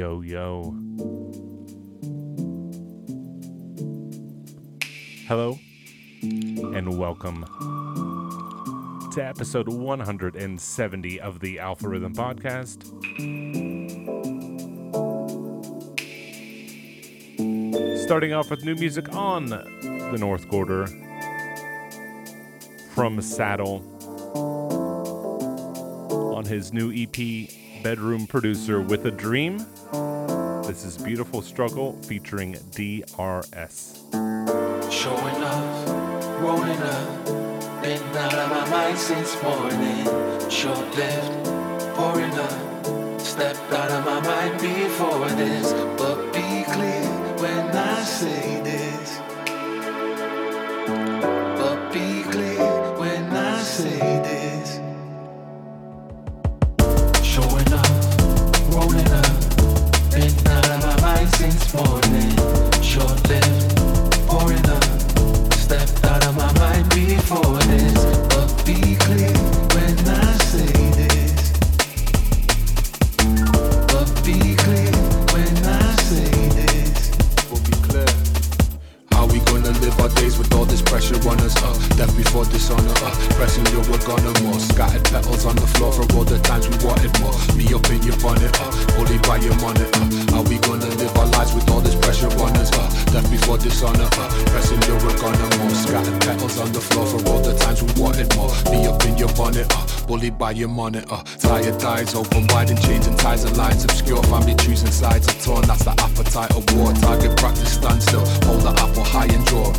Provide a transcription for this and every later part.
Yo, yo. Hello, and welcome to episode 170 of the Alpha Rhythm Podcast. Starting off with new music on the North Quarter from Saddle on his new EP, Bedroom Producer with a Dream. This is Beautiful Struggle featuring DRS. Showing up, rolling up, been out of my mind since morning. Short lived, pouring up, stepped out of my mind before this. But be clear when I say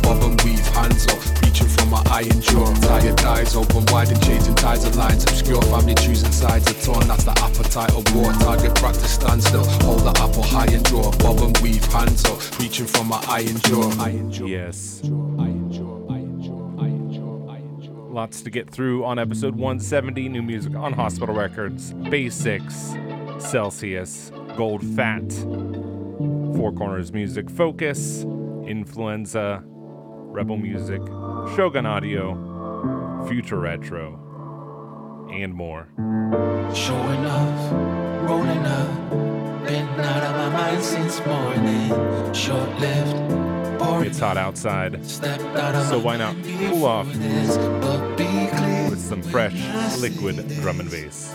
high and draw. Bob and weave, hands up. Preaching from my iron jaw. Tired eyes open wide and changing ties and lines. Obscure family and sides are torn. That's the appetite of war. Target practice stand still. Hold the apple high and draw. Bob and weave, hands up. Preaching from my iron jaw. Iron jaw. Yes. Lots to get through on episode 170. New music on Hospital Records, Basics, Celsius, Gold Fat, Four Corners Music Fokuz, Influenza, Rebel Music, Shogun Audio, Future Retro, and more. Showing up, rolling up, been out of my mind since morning. Short lived, pouring It's hot outside, Stepped out of So why not cool off this, but be clear, with some fresh, liquid drum and bass.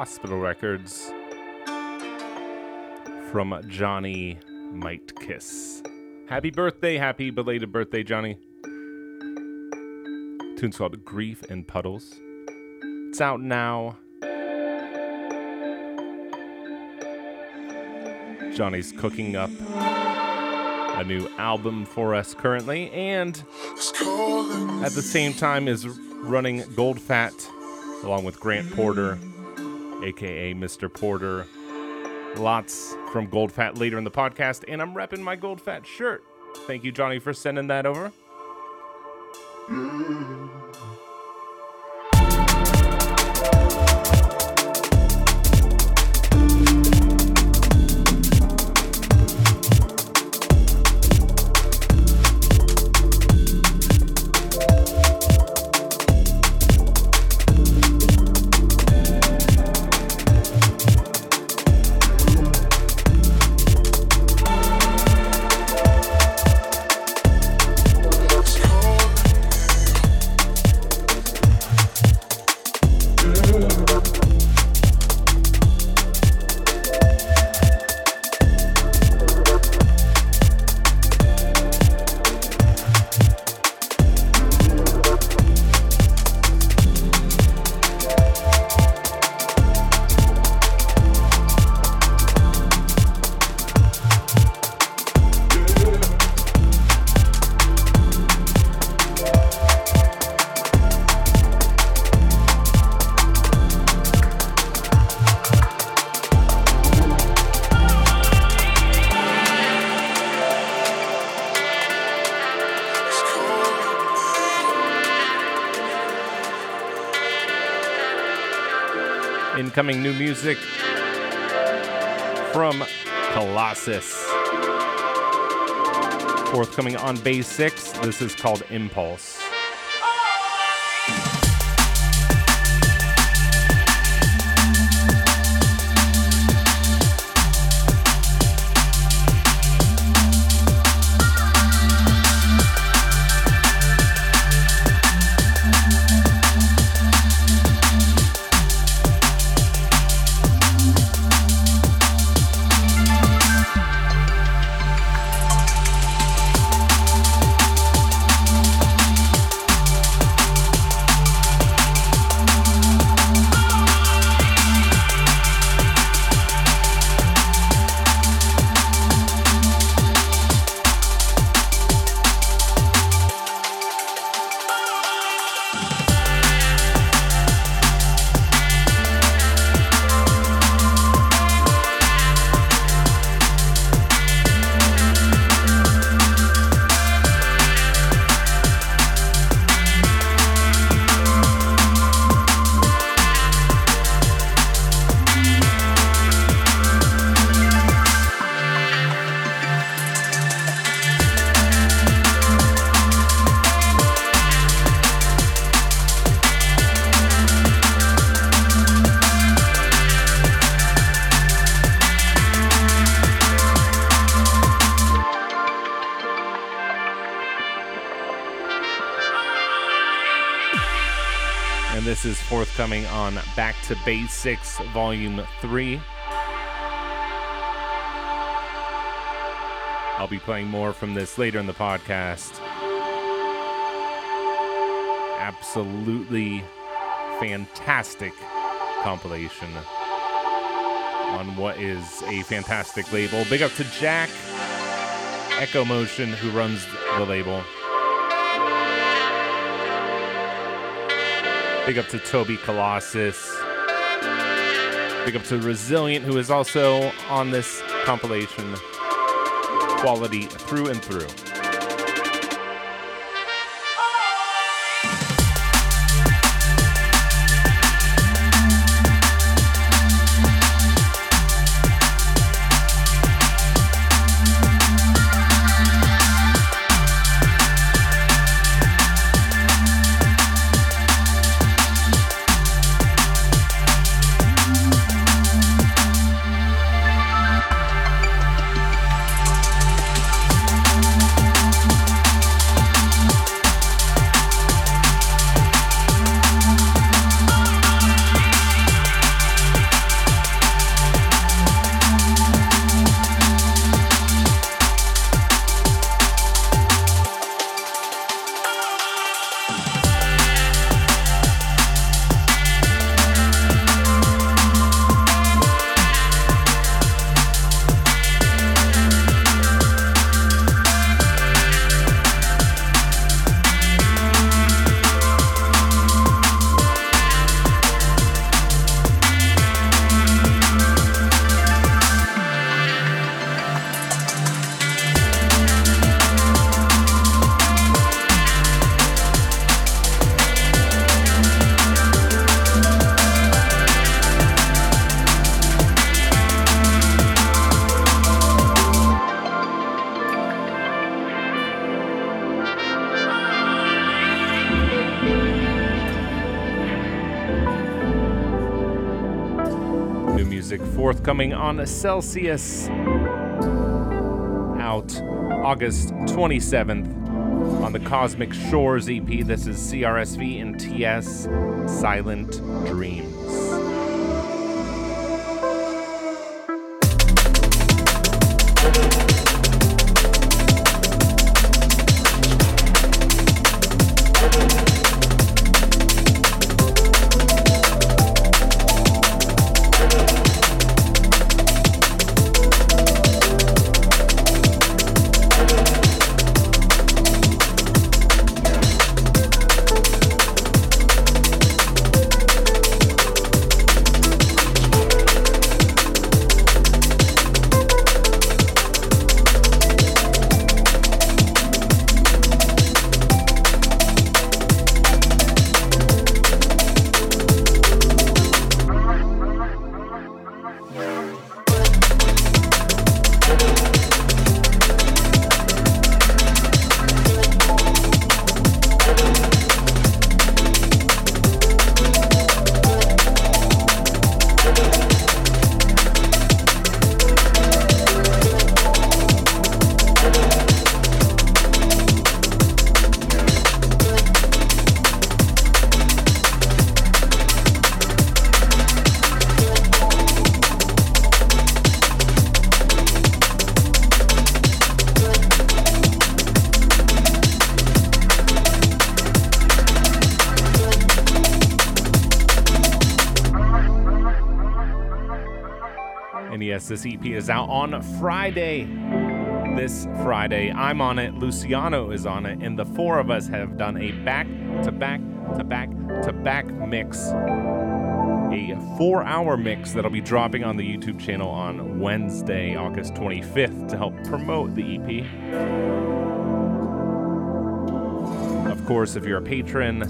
Hospital Records from Johnny Might Kiss. Happy birthday, happy belated birthday, Johnny. Tune's called Grief and Puddles. It's out now. Johnny's cooking up a new album for us currently, and at the same time is running Gold Fat along with Grant Porter, aka Mr. Porter. Lots from Gold Fat later in the podcast, and I'm repping my Gold Fat shirt. Thank you, Johnny, for sending that over. Incoming new music from Colossus. Forthcoming on Base 6. This is called Impulse. Forthcoming on Back to Basics Volume 3. I'll be playing more from this later in the podcast. Absolutely fantastic compilation on what is a fantastic label. Big up to Jack Echo Motion, who runs the label. Big up to Toby Colossus. Big up to Resilient, who is also on this compilation. Quality through and through. Forthcoming on Celsius. Out August 27th on the Cosmic Shores EP. This is CRSV and TS Silent This EP is out on Friday. This Friday, I'm on it, Luciano is on it, and the four of us have done a back to back to back to back mix. A four hour mix that'll be dropping on the YouTube channel on Wednesday, August 25th, to help promote the EP. Of course, if you're a patron,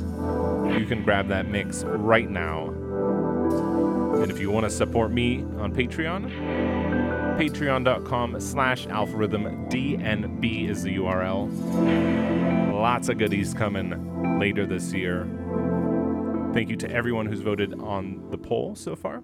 you can grab that mix right now. And if you want to support me on Patreon, patreon.com slash alpharhythm. Dnb is the url lots of goodies coming later this year. Thank you to everyone who's voted on the poll so far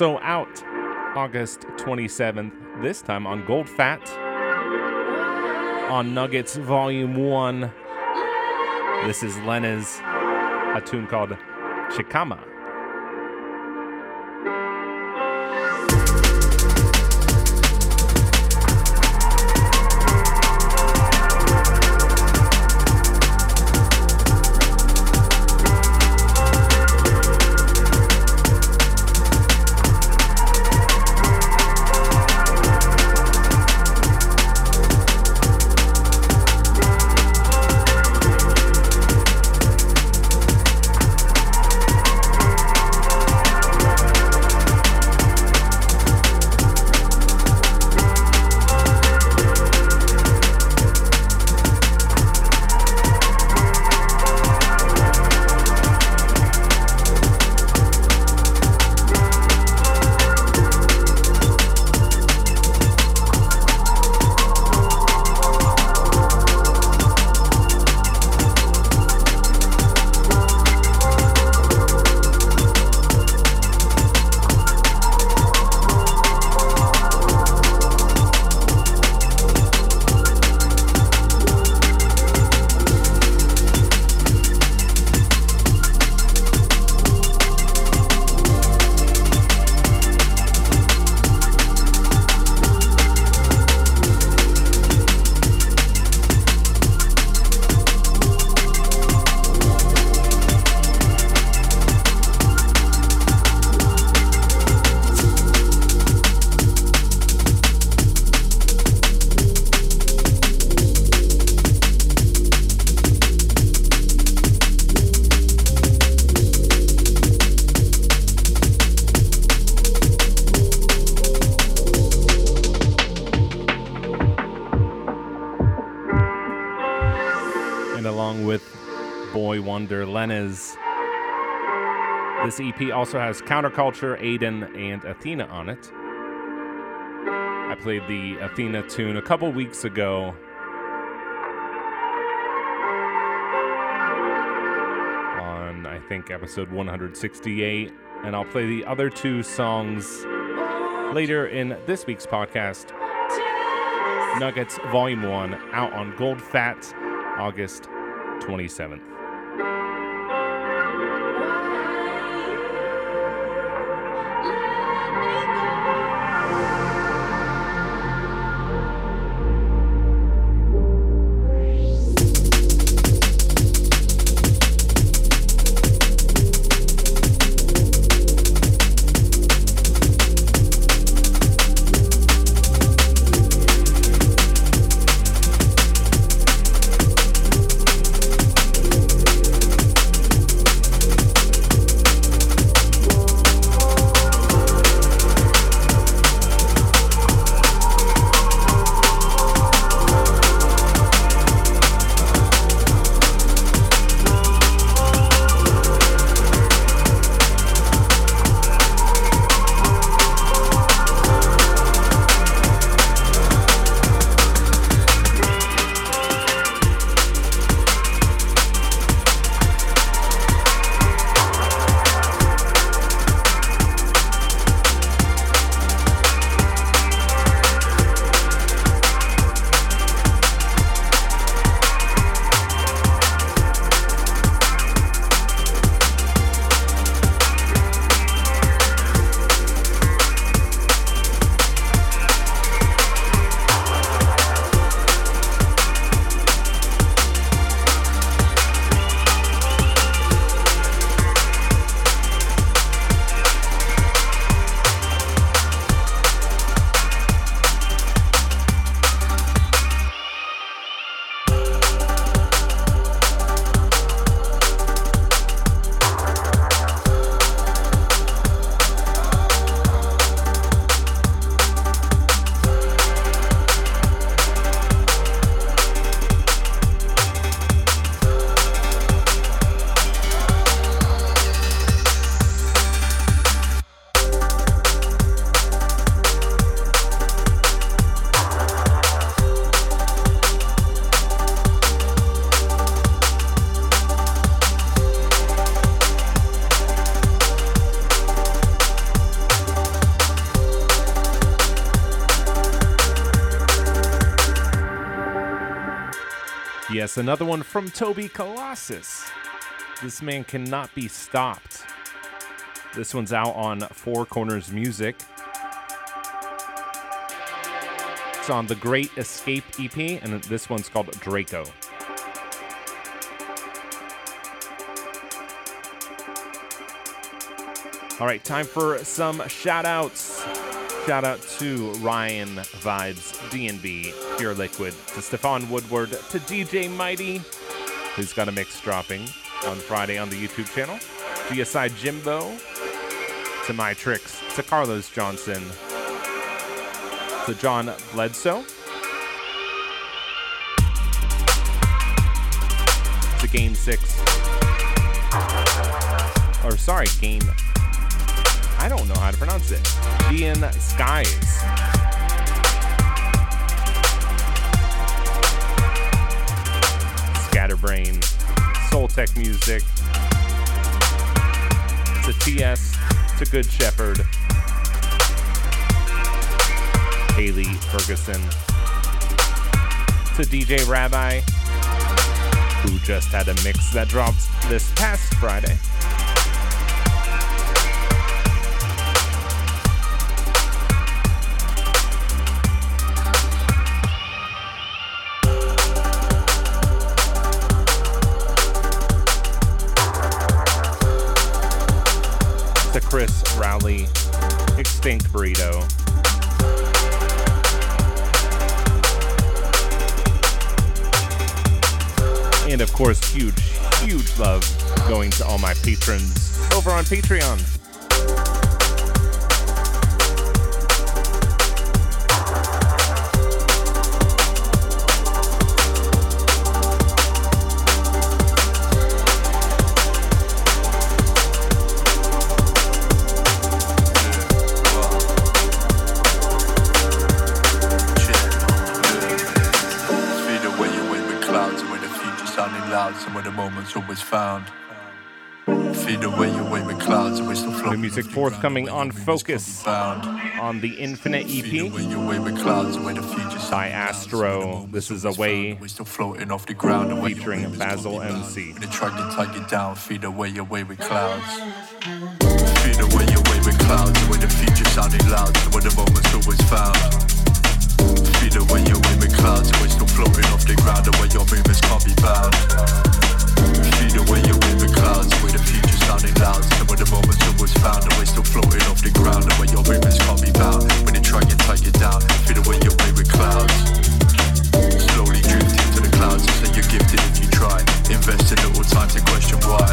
also out August 27th, this time on Gold Fat on Nuggets Volume 1. This is Lena's, a tune called Chicama. Lenez. This EP also has Counterculture, Aiden, and Athena on it. I played the Athena tune a couple weeks ago. On, I think, episode 168. And I'll play the other two songs later in this week's podcast. Nuggets Volume 1 out on Gold Fat August 27th. Another one from Toby Colossus. This man cannot be stopped. This one's out on Four Corners Music. It's on the Great Escape EP, and this one's called Draco. All right, time for some shout outs. Shout out to Ryan Vibes, DNB, Pure Liquid, to Stefan Woodward, to DJ Mighty, who's got a mix dropping on Friday on the YouTube channel, GSI Jimbo, to My Tricks, to Carlos Johnson, to John Bledsoe, to Game 6, or sorry, Game I don't know how to pronounce it. Ian Skies. Scatterbrain, Soul Tech Music, to TS, to Good Shepherd, Haley Ferguson, to DJ Rabbi, who just had a mix that dropped this past Friday. To Chris Rowley, Extinct Burrito. And of course, huge, huge love going to all my patrons over on Patreon. Always found. Feed away your way with clouds, we're still floating. New music forthcoming on Focus on the Infinite EP by Astro. This is Away we're still floating off the ground away featuring Basil MC. When they try to take you down, feed away your way with clouds. Feed away your way with clouds, where the future sounding loud, of the moments always found. Feed away your way with clouds, we're still floating off the ground, where your movements can't be bound. Away your way with the clouds, where the future sounding loud, some of the moments always found, and we're still floating off the ground, and where your movements can't be bound. When they try and take you down, away your way with the clouds. Clouds say you're gifted if you try. Invest a little time to question why.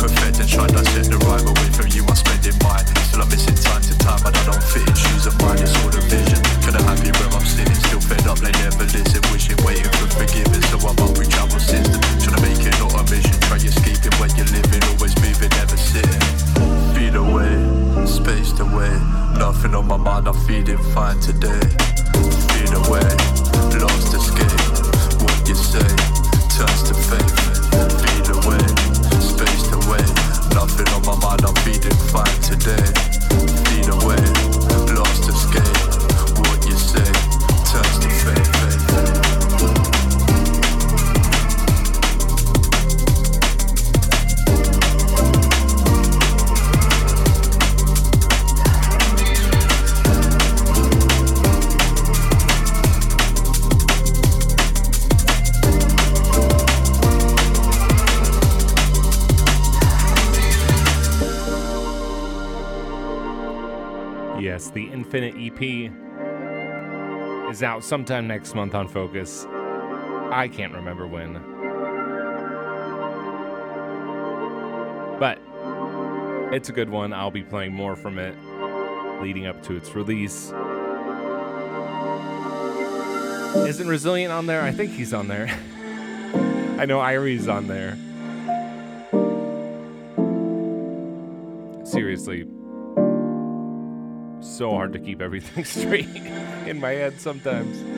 Perfect and try dissect the rhyme away from you. I'm spending mine. Still I'm missing time to time, and I don't fit in shoes of mine. It's all a vision. Kinda happy where I'm sitting, still fed up. They never listen, wishing, waiting for forgiveness. So I'm up with travel system, trying to make it not a mission. Try escaping where you're living, always moving, never sitting. Feed away, spaced away. Nothing on my mind, I'm feeding fine today. Feed away, lost you turns to faith. EP is out sometime next month on Fokuz. I can't remember when. But it's a good one. I'll be playing more from it leading up to its release. Isn't Resilient on there? I think he's on there. I know Irie's on there. Seriously, so hard to keep everything straight in my head sometimes.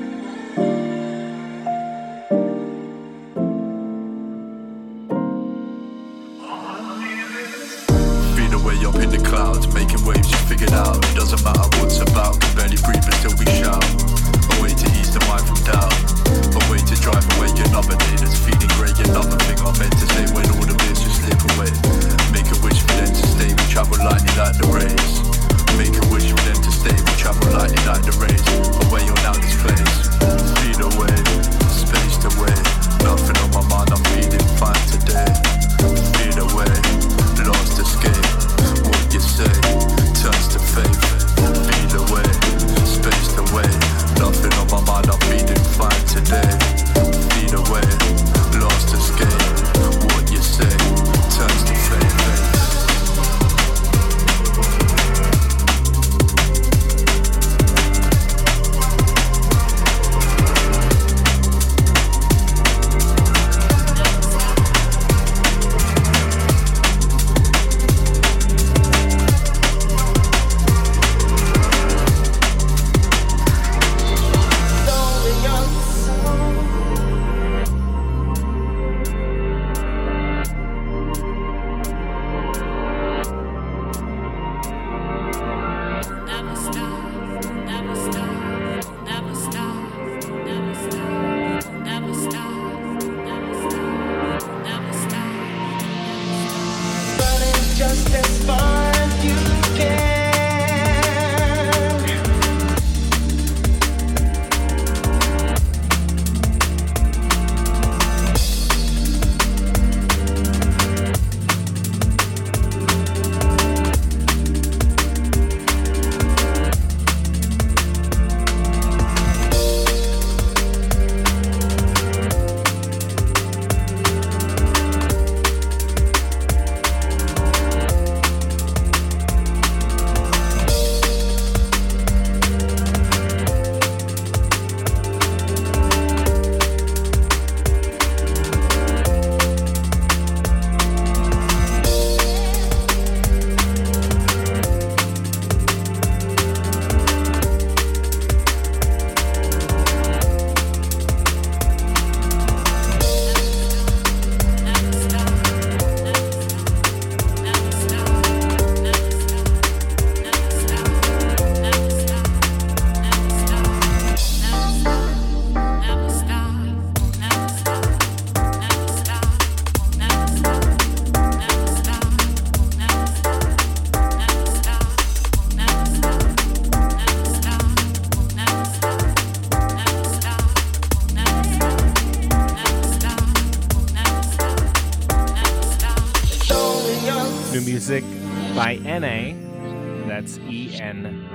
By ENEA. That's E N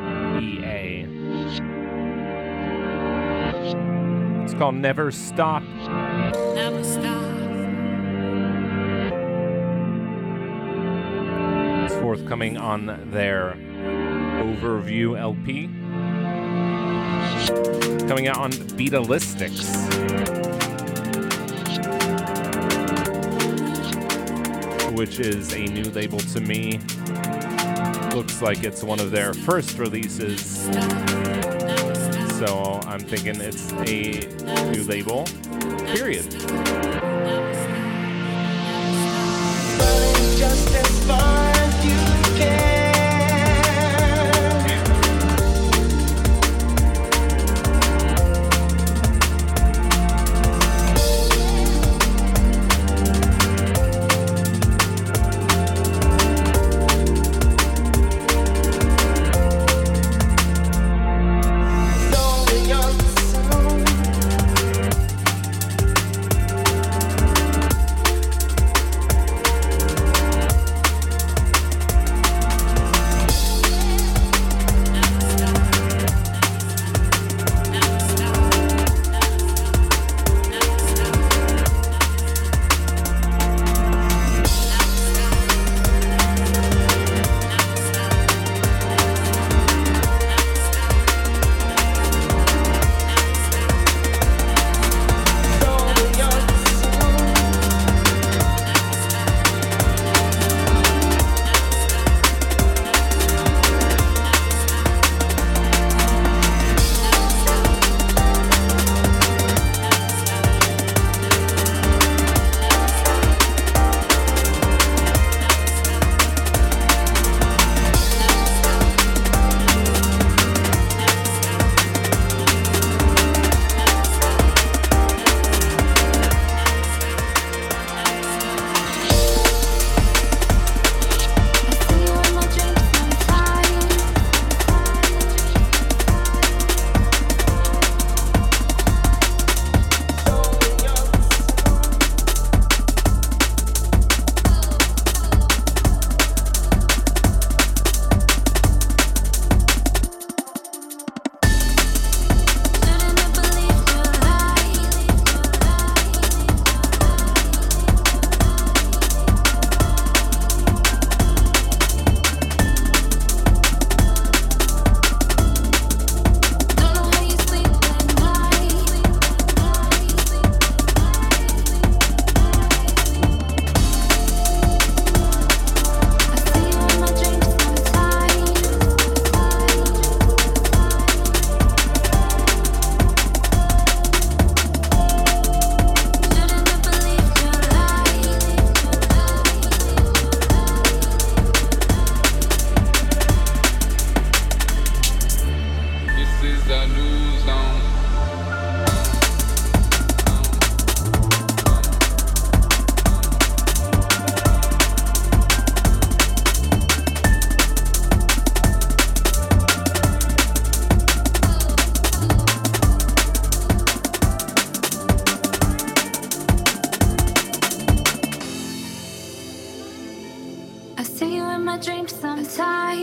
E A. It's called Never Stop. Never stop. It's forthcoming on their Overview LP. Coming out on Beatalistics. Which is a new label to me. Looks like it's one of their first releases. So I'm thinking it's a new label. Period.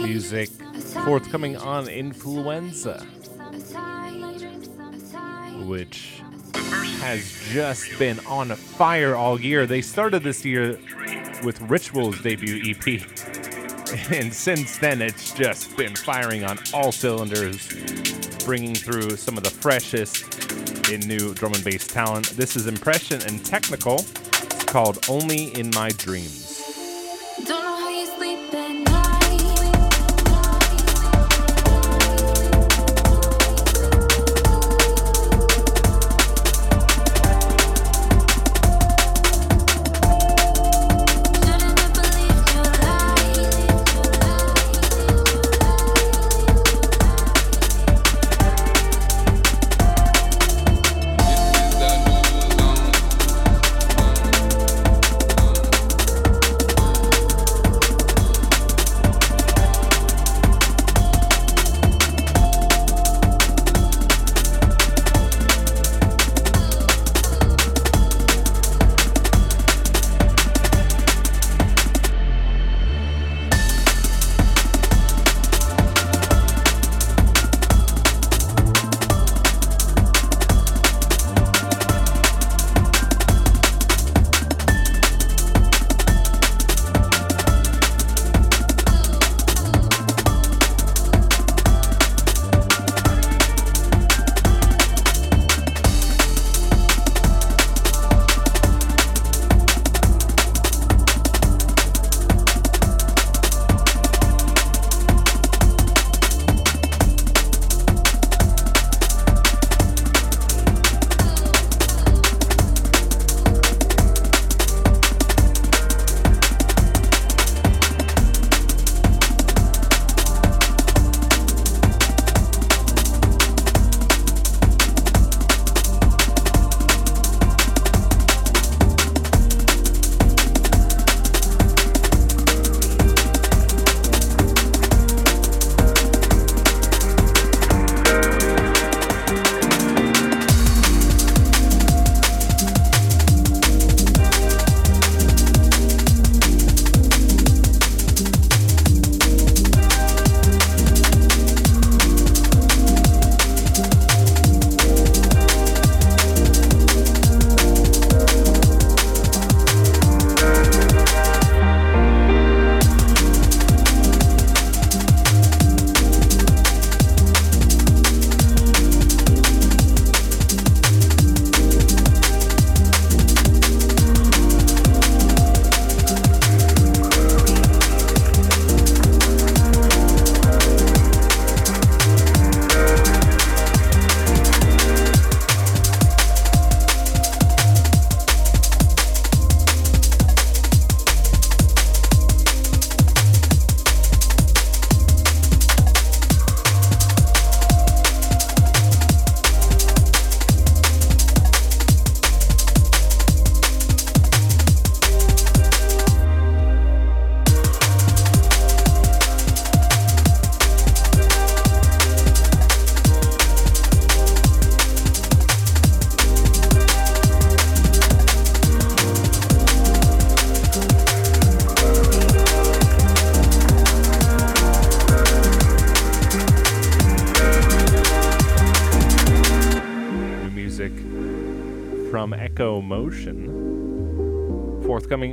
Music forthcoming on Influenza, which has just been on fire all year. They started this year with Ritual's debut EP. And since then, it's just been firing on all cylinders, bringing through some of the freshest in new drum and bass talent. This is Impression and Technical. It's called Only in My Dreams.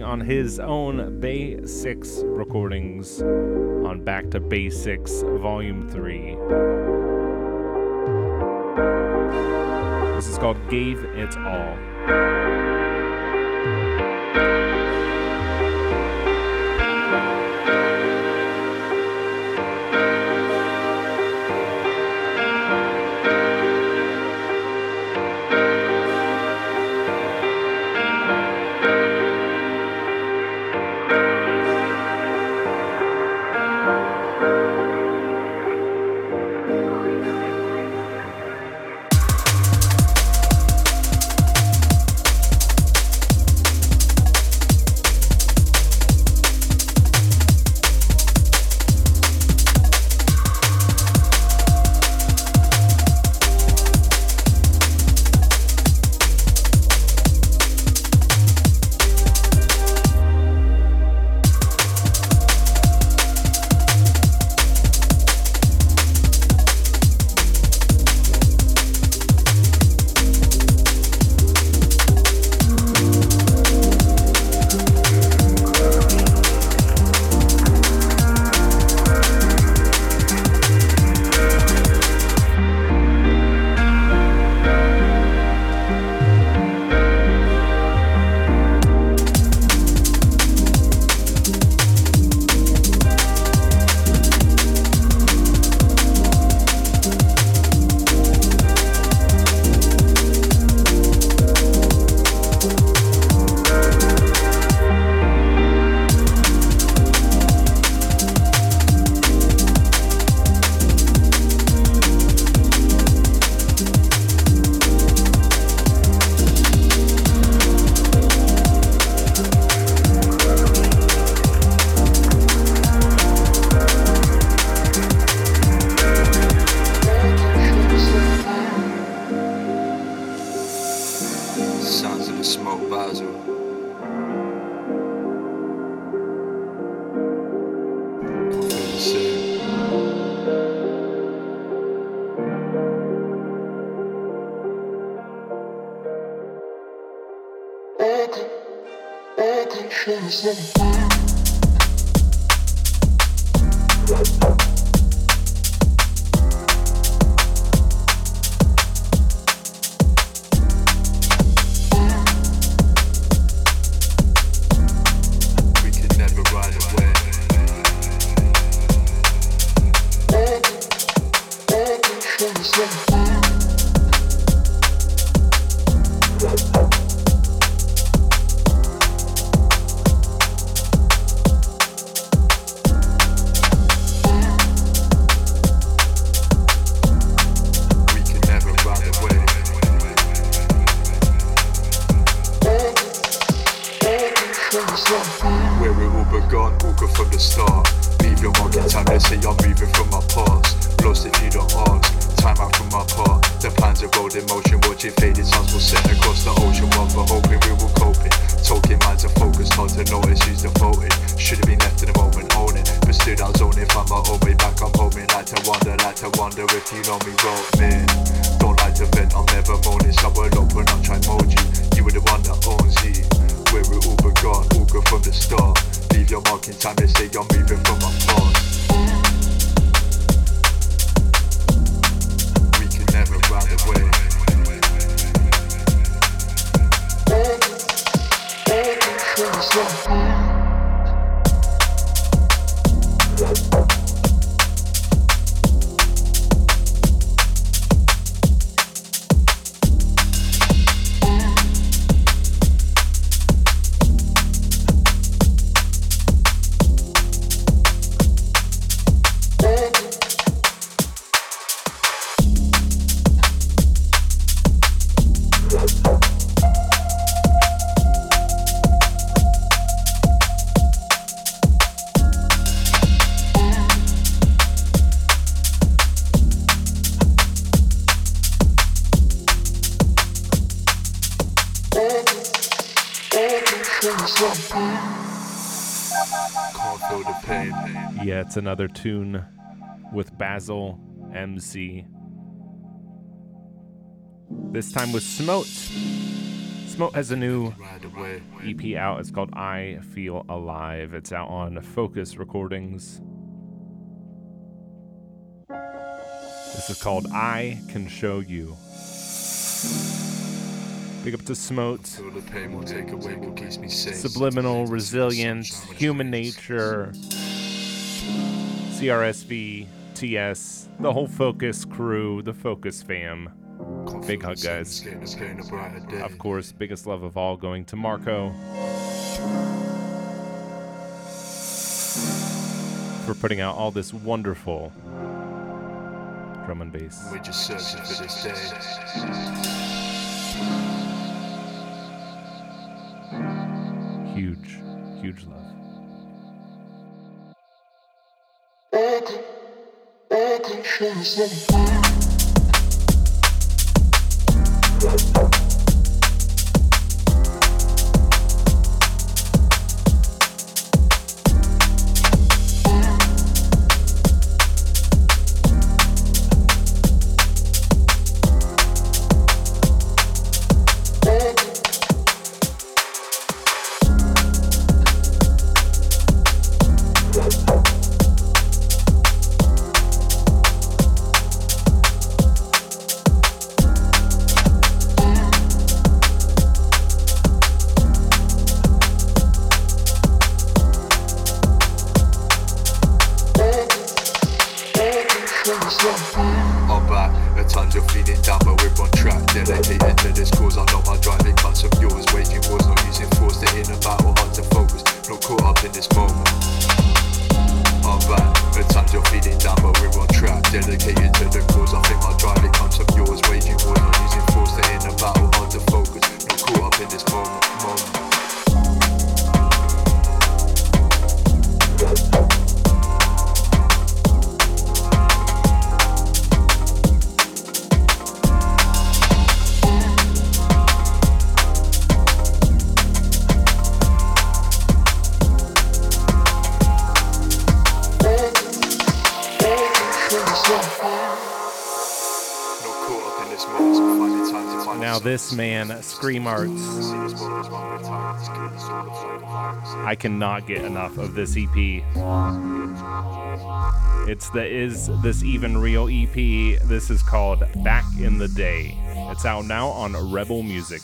on his own Bay 6 recordings on Back to Bay 6 Volume 3. This is called Gave It All. person. That's another tune with Basil MC. This time with Smote. Smote has a new EP out. It's called I Feel Alive. It's out on Fokuz Recordings. This is called I Can Show You. Big up to Smote. Subliminal, resilient, human nature. CRSV, TS, the whole Fokuz crew, the Fokuz fam. Big hug, guys. Of course, biggest love of all going to Marco for putting out all this wonderful drum and bass. We're just searching for this day. Huge, huge love. I'm Scream Arts, I cannot get enough of this EP. It's the Is This Even Real EP. This is called Back in the Day. It's out now on Rebel Music.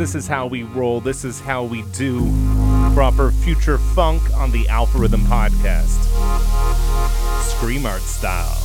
This is how we roll. This is how we do proper future funk on the Alpha Rhythm podcast. Scream art style.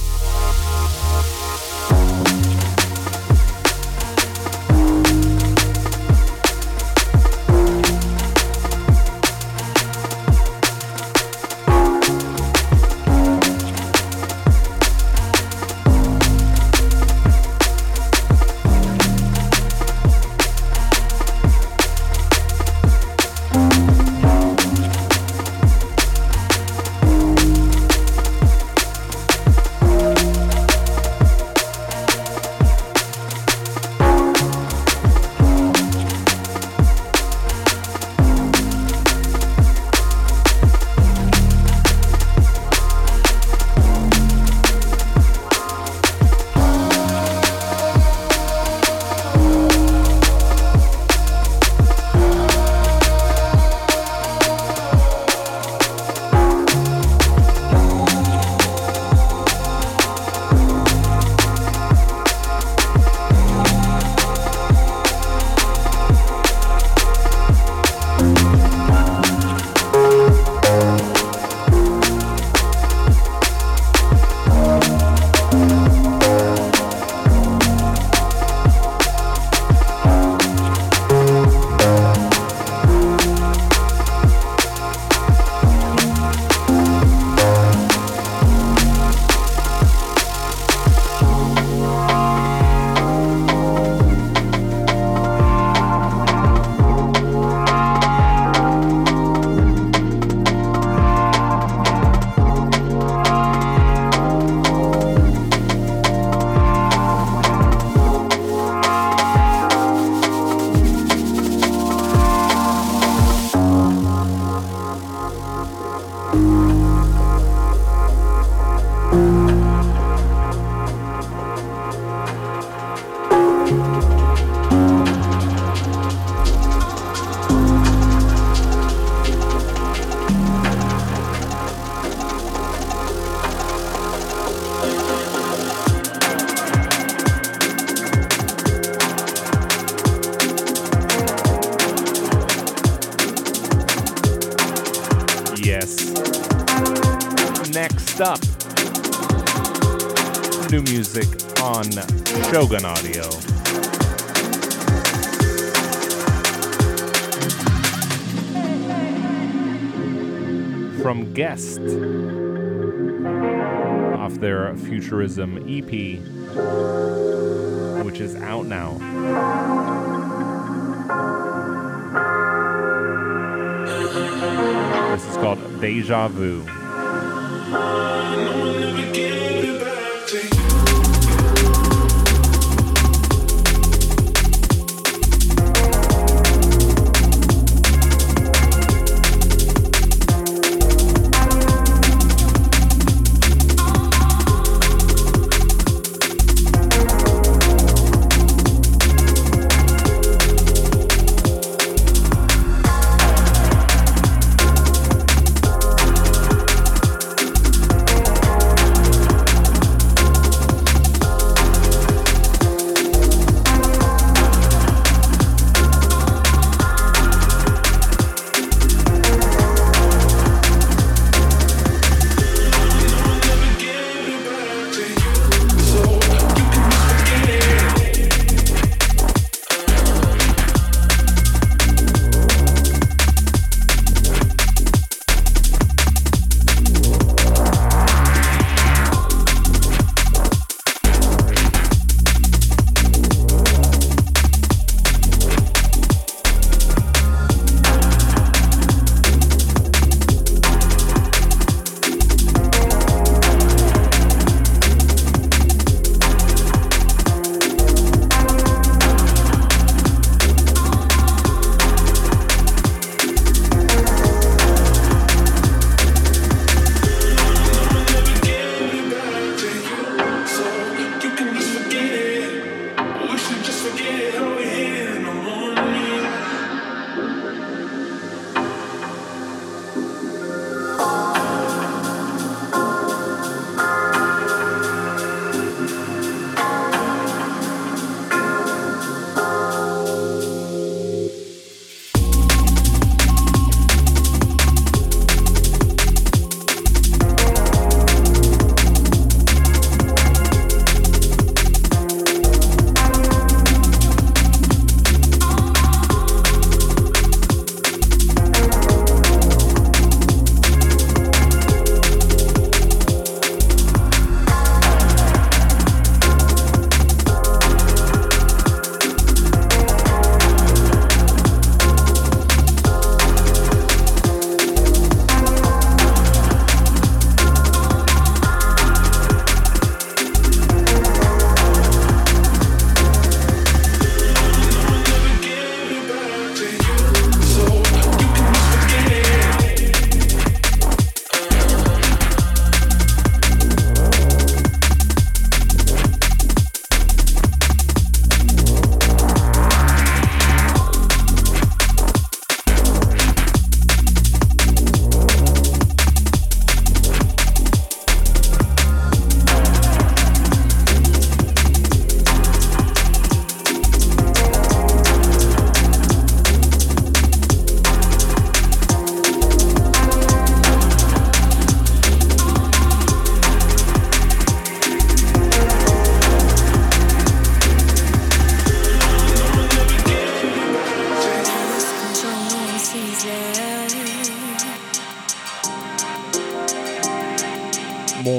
New music on Shogun Audio. From Guest off their Futurism EP, which is out now. This is called Deja Vu.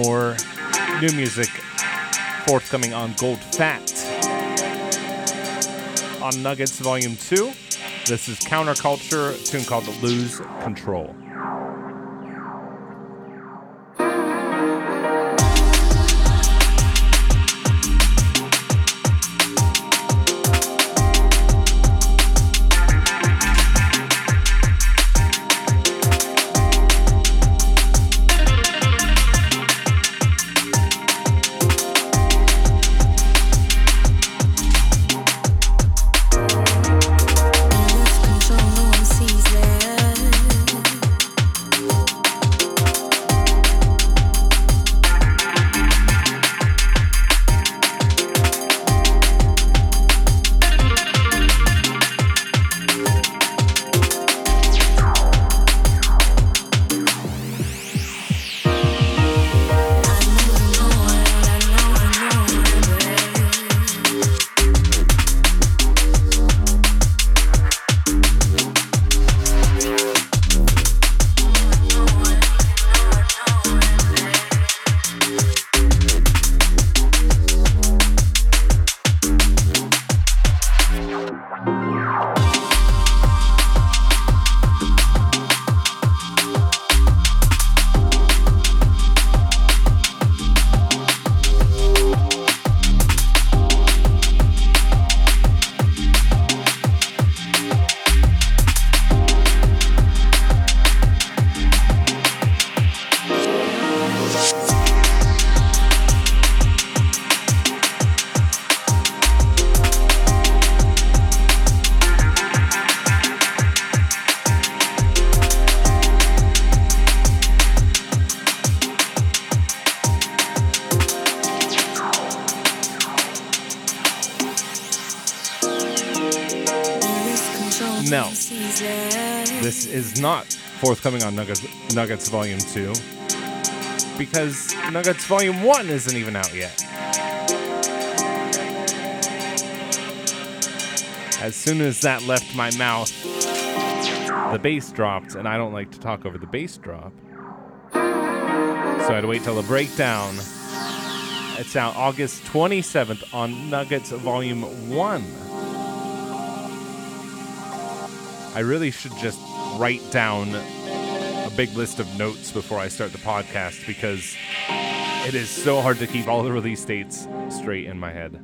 More new music forthcoming on Gold Fat. On Nuggets Volume 2, this is Counterculture, tune called Lose Control. This is not forthcoming on Nuggets, Nuggets Volume 2 because Nuggets Volume 1 isn't even out yet. As soon as that left my mouth, the bass dropped, and I don't like to talk over the bass drop. So I had to wait till the breakdown. It's out August 27th on Nuggets Volume 1. I really should just write down a big list of notes before I start the podcast because it is so hard to keep all the release dates straight in my head.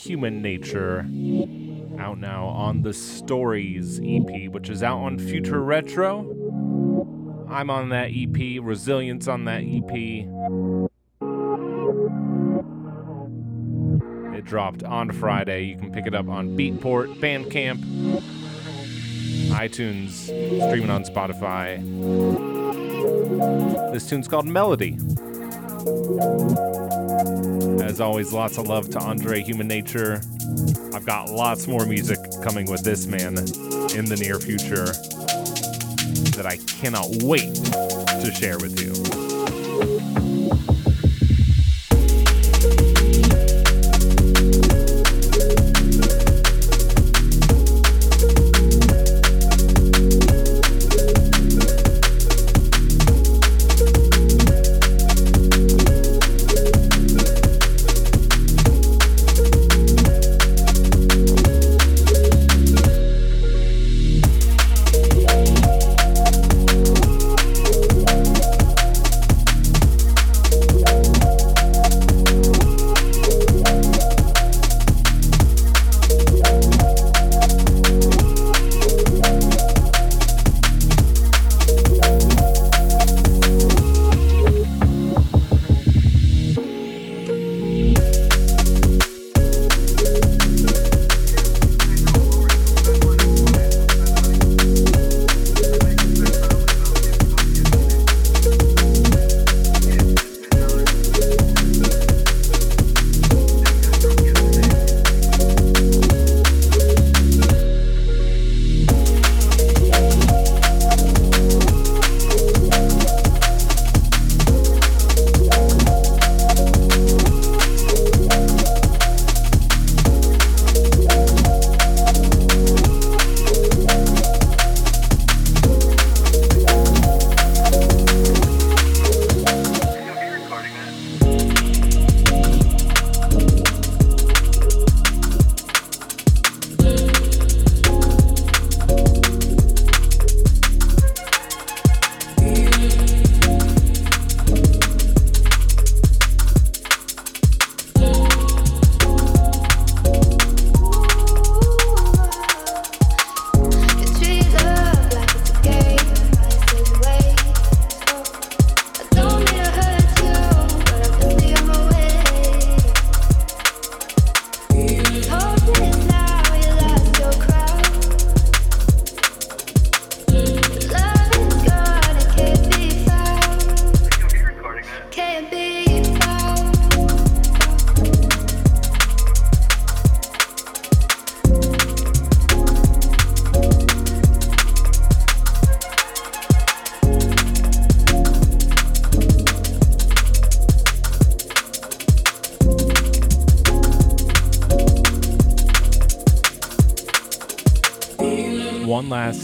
Human Nature out now on the Stories EP, which is out on Future Retro. I'm on that EP, Resilience on that EP. It dropped on Friday. You can pick it up on Beatport, Bandcamp, iTunes, streaming on Spotify. This tune's called Melody. As always, lots of love to Andre Human Nature. I've got lots more music coming with this man in the near future that I cannot wait to share with you.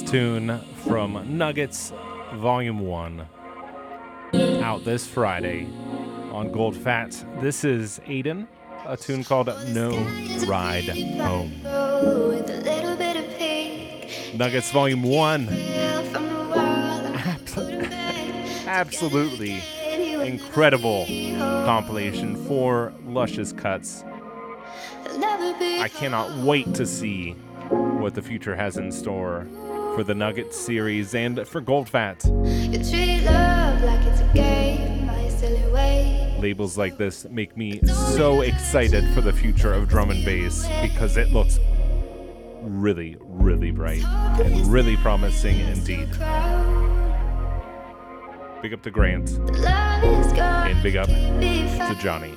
Tune from Nuggets Volume 1 out this Friday on Gold Fat. This is Aiden, a tune called No Ride Home. Nuggets Volume 1, from the world. Put it back. absolutely incredible compilation, four luscious cuts. I cannot wait to see what the future has in store for the Nuggets series and for Gold Fat. You treat love like it's a game. Labels like this make me so excited for the future of drum and bass because it looks really, really bright and really promising indeed. Big up to Grant Love is gone. and big up to. Johnny.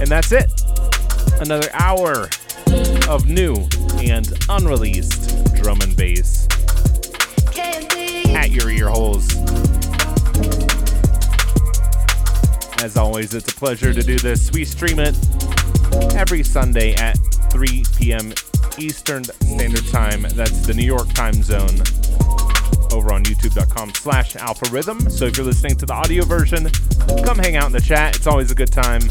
And that's it. Another hour of new and unreleased drum and bass at your ear holes. As always, it's a pleasure to do this. We stream it every Sunday at 3 p.m. Eastern Standard Time. That's the New York time zone over on youtube.com slash alpha rhythm. So if you're listening to the audio version, come hang out in the chat. It's always a good time.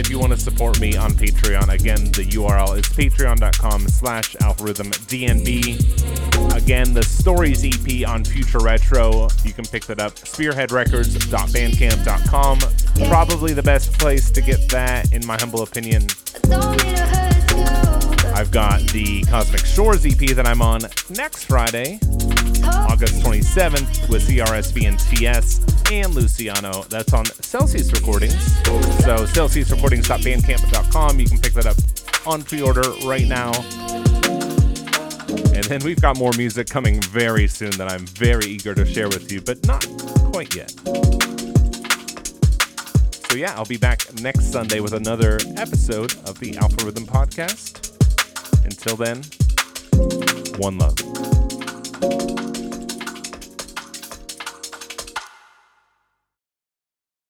If you want to support me on Patreon, again, the URL is patreon.com slash alpharhythmdnb. Again, the Stories EP on Future Retro, you can pick that up, spearheadrecords.bandcamp.com. Probably the best place to get that, in my humble opinion. I've got the Cosmic Shores EP that I'm on next Friday, August 27th, with CRSV and TS and Luciano. That's on Celsius Recordings. So, celsiusrecordings.bandcamp.com. You can pick that up on pre order right now. And then we've got more music coming very soon that I'm very eager to share with you, but not quite yet. So, yeah, I'll be back next Sunday with another episode of the Alpha Rhythm Podcast. Until then, one love.